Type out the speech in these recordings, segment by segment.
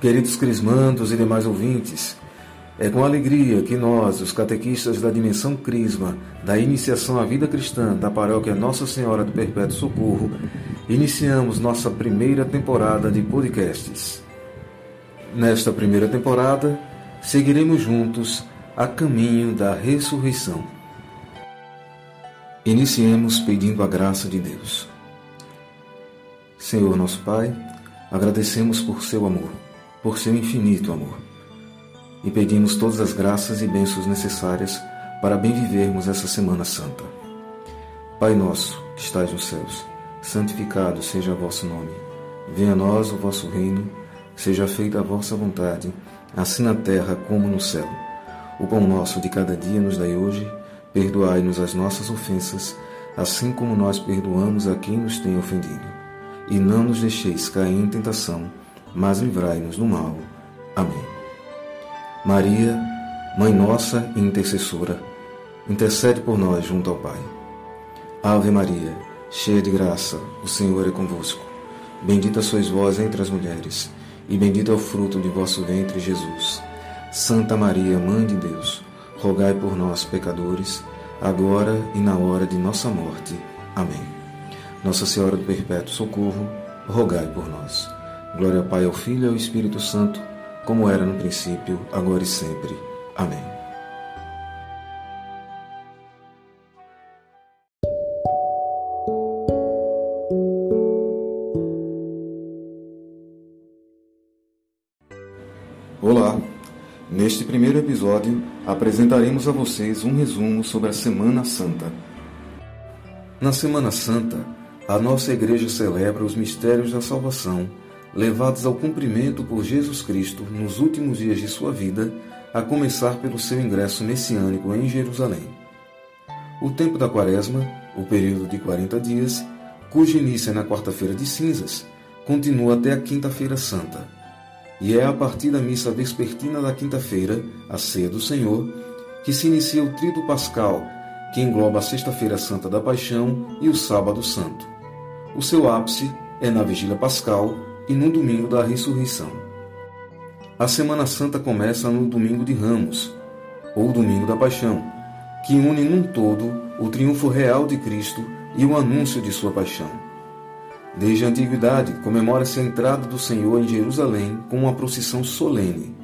Queridos crismandos e demais ouvintes, é com alegria que nós, os catequistas da dimensão Crisma, da iniciação à vida cristã da paróquia Nossa Senhora do Perpétuo Socorro, iniciamos nossa primeira temporada de podcasts. Nesta primeira temporada, seguiremos juntos a caminho da ressurreição. Iniciemos pedindo a graça de Deus. Senhor nosso Pai, agradecemos por seu amor por seu infinito amor. E pedimos todas as graças e bênçãos necessárias para bem vivermos essa Semana Santa. Pai nosso, que estais nos céus, santificado seja o vosso nome. Venha a nós o vosso reino, seja feita a vossa vontade, assim na terra como no céu. O pão nosso de cada dia nos dai hoje, perdoai-nos as nossas ofensas, assim como nós perdoamos a quem nos tem ofendido. E não nos deixeis cair em tentação, mas livrai-nos do mal. Amém. Maria, Mãe nossa e intercessora, intercede por nós junto ao Pai. Ave Maria, cheia de graça, o Senhor é convosco. Bendita sois vós entre as mulheres, e bendito é o fruto de vosso ventre, Jesus. Santa Maria, Mãe de Deus, rogai por nós, pecadores, agora e na hora de nossa morte. Amém. Nossa Senhora do Perpétuo Socorro, rogai por nós. Glória ao Pai, ao Filho e ao Espírito Santo, como era no princípio, agora e sempre. Amém. Olá! Neste primeiro episódio, apresentaremos a vocês um resumo sobre a Semana Santa. Na Semana Santa, a nossa Igreja celebra os mistérios da salvação levados ao cumprimento por Jesus Cristo nos últimos dias de sua vida, a começar pelo seu ingresso messiânico em Jerusalém. O tempo da Quaresma, o período de 40 dias, cujo início é na quarta-feira de cinzas, continua até a quinta-feira santa. E é a partir da missa vespertina da quinta-feira, a ceia do Senhor, que se inicia o Trido Pascal, que engloba a Sexta-feira Santa da Paixão e o Sábado Santo. O seu ápice é na Vigília Pascal, e no domingo da ressurreição. A Semana Santa começa no domingo de Ramos, ou domingo da Paixão, que une num todo o triunfo real de Cristo e o anúncio de sua paixão. Desde a antiguidade, comemora-se a entrada do Senhor em Jerusalém com uma procissão solene.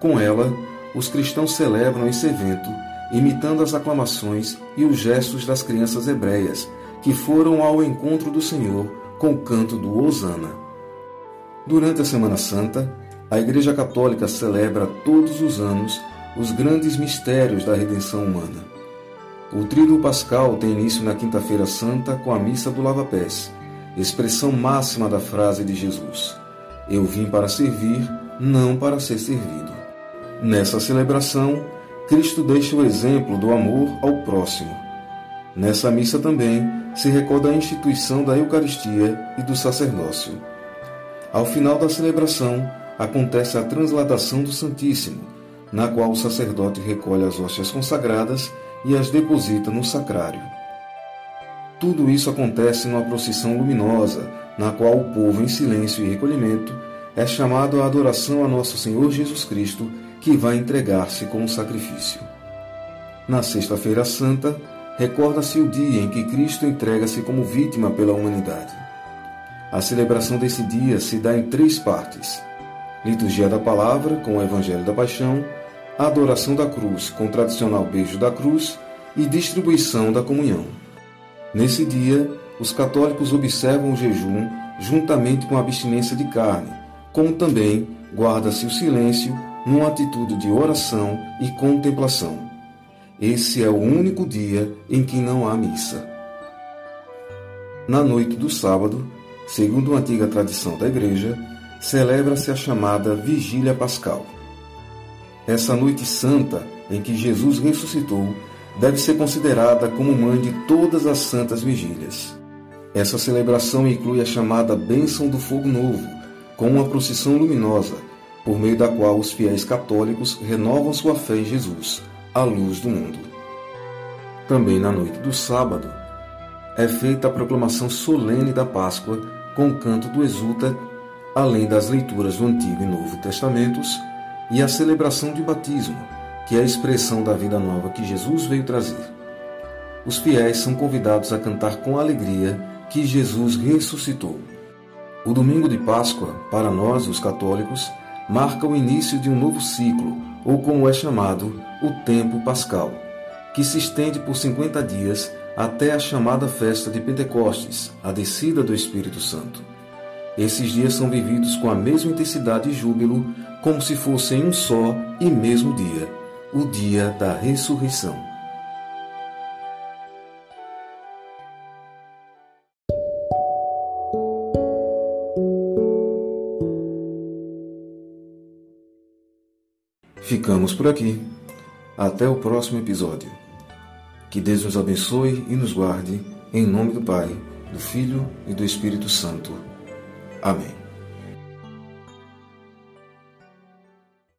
Com ela, os cristãos celebram esse evento, imitando as aclamações e os gestos das crianças hebreias, que foram ao encontro do Senhor com o canto do Hosana. Durante a Semana Santa, a Igreja Católica celebra todos os anos os grandes mistérios da redenção humana. O Tríduo Pascal tem início na Quinta-feira Santa com a Missa do Lava-Pés, expressão máxima da frase de Jesus: Eu vim para servir, não para ser servido. Nessa celebração, Cristo deixa o exemplo do amor ao próximo. Nessa missa também se recorda a instituição da Eucaristia e do sacerdócio. Ao final da celebração, acontece a transladação do Santíssimo, na qual o sacerdote recolhe as hóstias consagradas e as deposita no sacrário. Tudo isso acontece numa procissão luminosa, na qual o povo, em silêncio e recolhimento, é chamado à adoração a nosso Senhor Jesus Cristo, que vai entregar-se como sacrifício. Na Sexta-feira Santa, recorda-se o dia em que Cristo entrega-se como vítima pela humanidade. A celebração desse dia se dá em três partes: liturgia da palavra, com o Evangelho da Paixão, adoração da cruz, com o tradicional beijo da cruz, e distribuição da comunhão. Nesse dia, os católicos observam o jejum juntamente com a abstinência de carne, como também guarda-se o silêncio numa atitude de oração e contemplação. Esse é o único dia em que não há missa. Na noite do sábado, Segundo uma antiga tradição da Igreja, celebra-se a chamada Vigília Pascal. Essa noite santa em que Jesus ressuscitou deve ser considerada como mãe de todas as santas vigílias. Essa celebração inclui a chamada Bênção do Fogo Novo, com uma procissão luminosa, por meio da qual os fiéis católicos renovam sua fé em Jesus, a luz do mundo. Também na noite do sábado, é feita a proclamação solene da Páscoa com o canto do Exulta, além das leituras do Antigo e Novo Testamentos e a celebração de batismo, que é a expressão da vida nova que Jesus veio trazer. Os fiéis são convidados a cantar com alegria que Jesus ressuscitou. O domingo de Páscoa, para nós, os católicos, marca o início de um novo ciclo, ou como é chamado, o tempo pascal, que se estende por 50 dias até a chamada festa de Pentecostes, a descida do Espírito Santo. Esses dias são vividos com a mesma intensidade e júbilo, como se fossem um só e mesmo dia, o dia da ressurreição. Ficamos por aqui. Até o próximo episódio. Que Deus nos abençoe e nos guarde, em nome do Pai, do Filho e do Espírito Santo. Amém.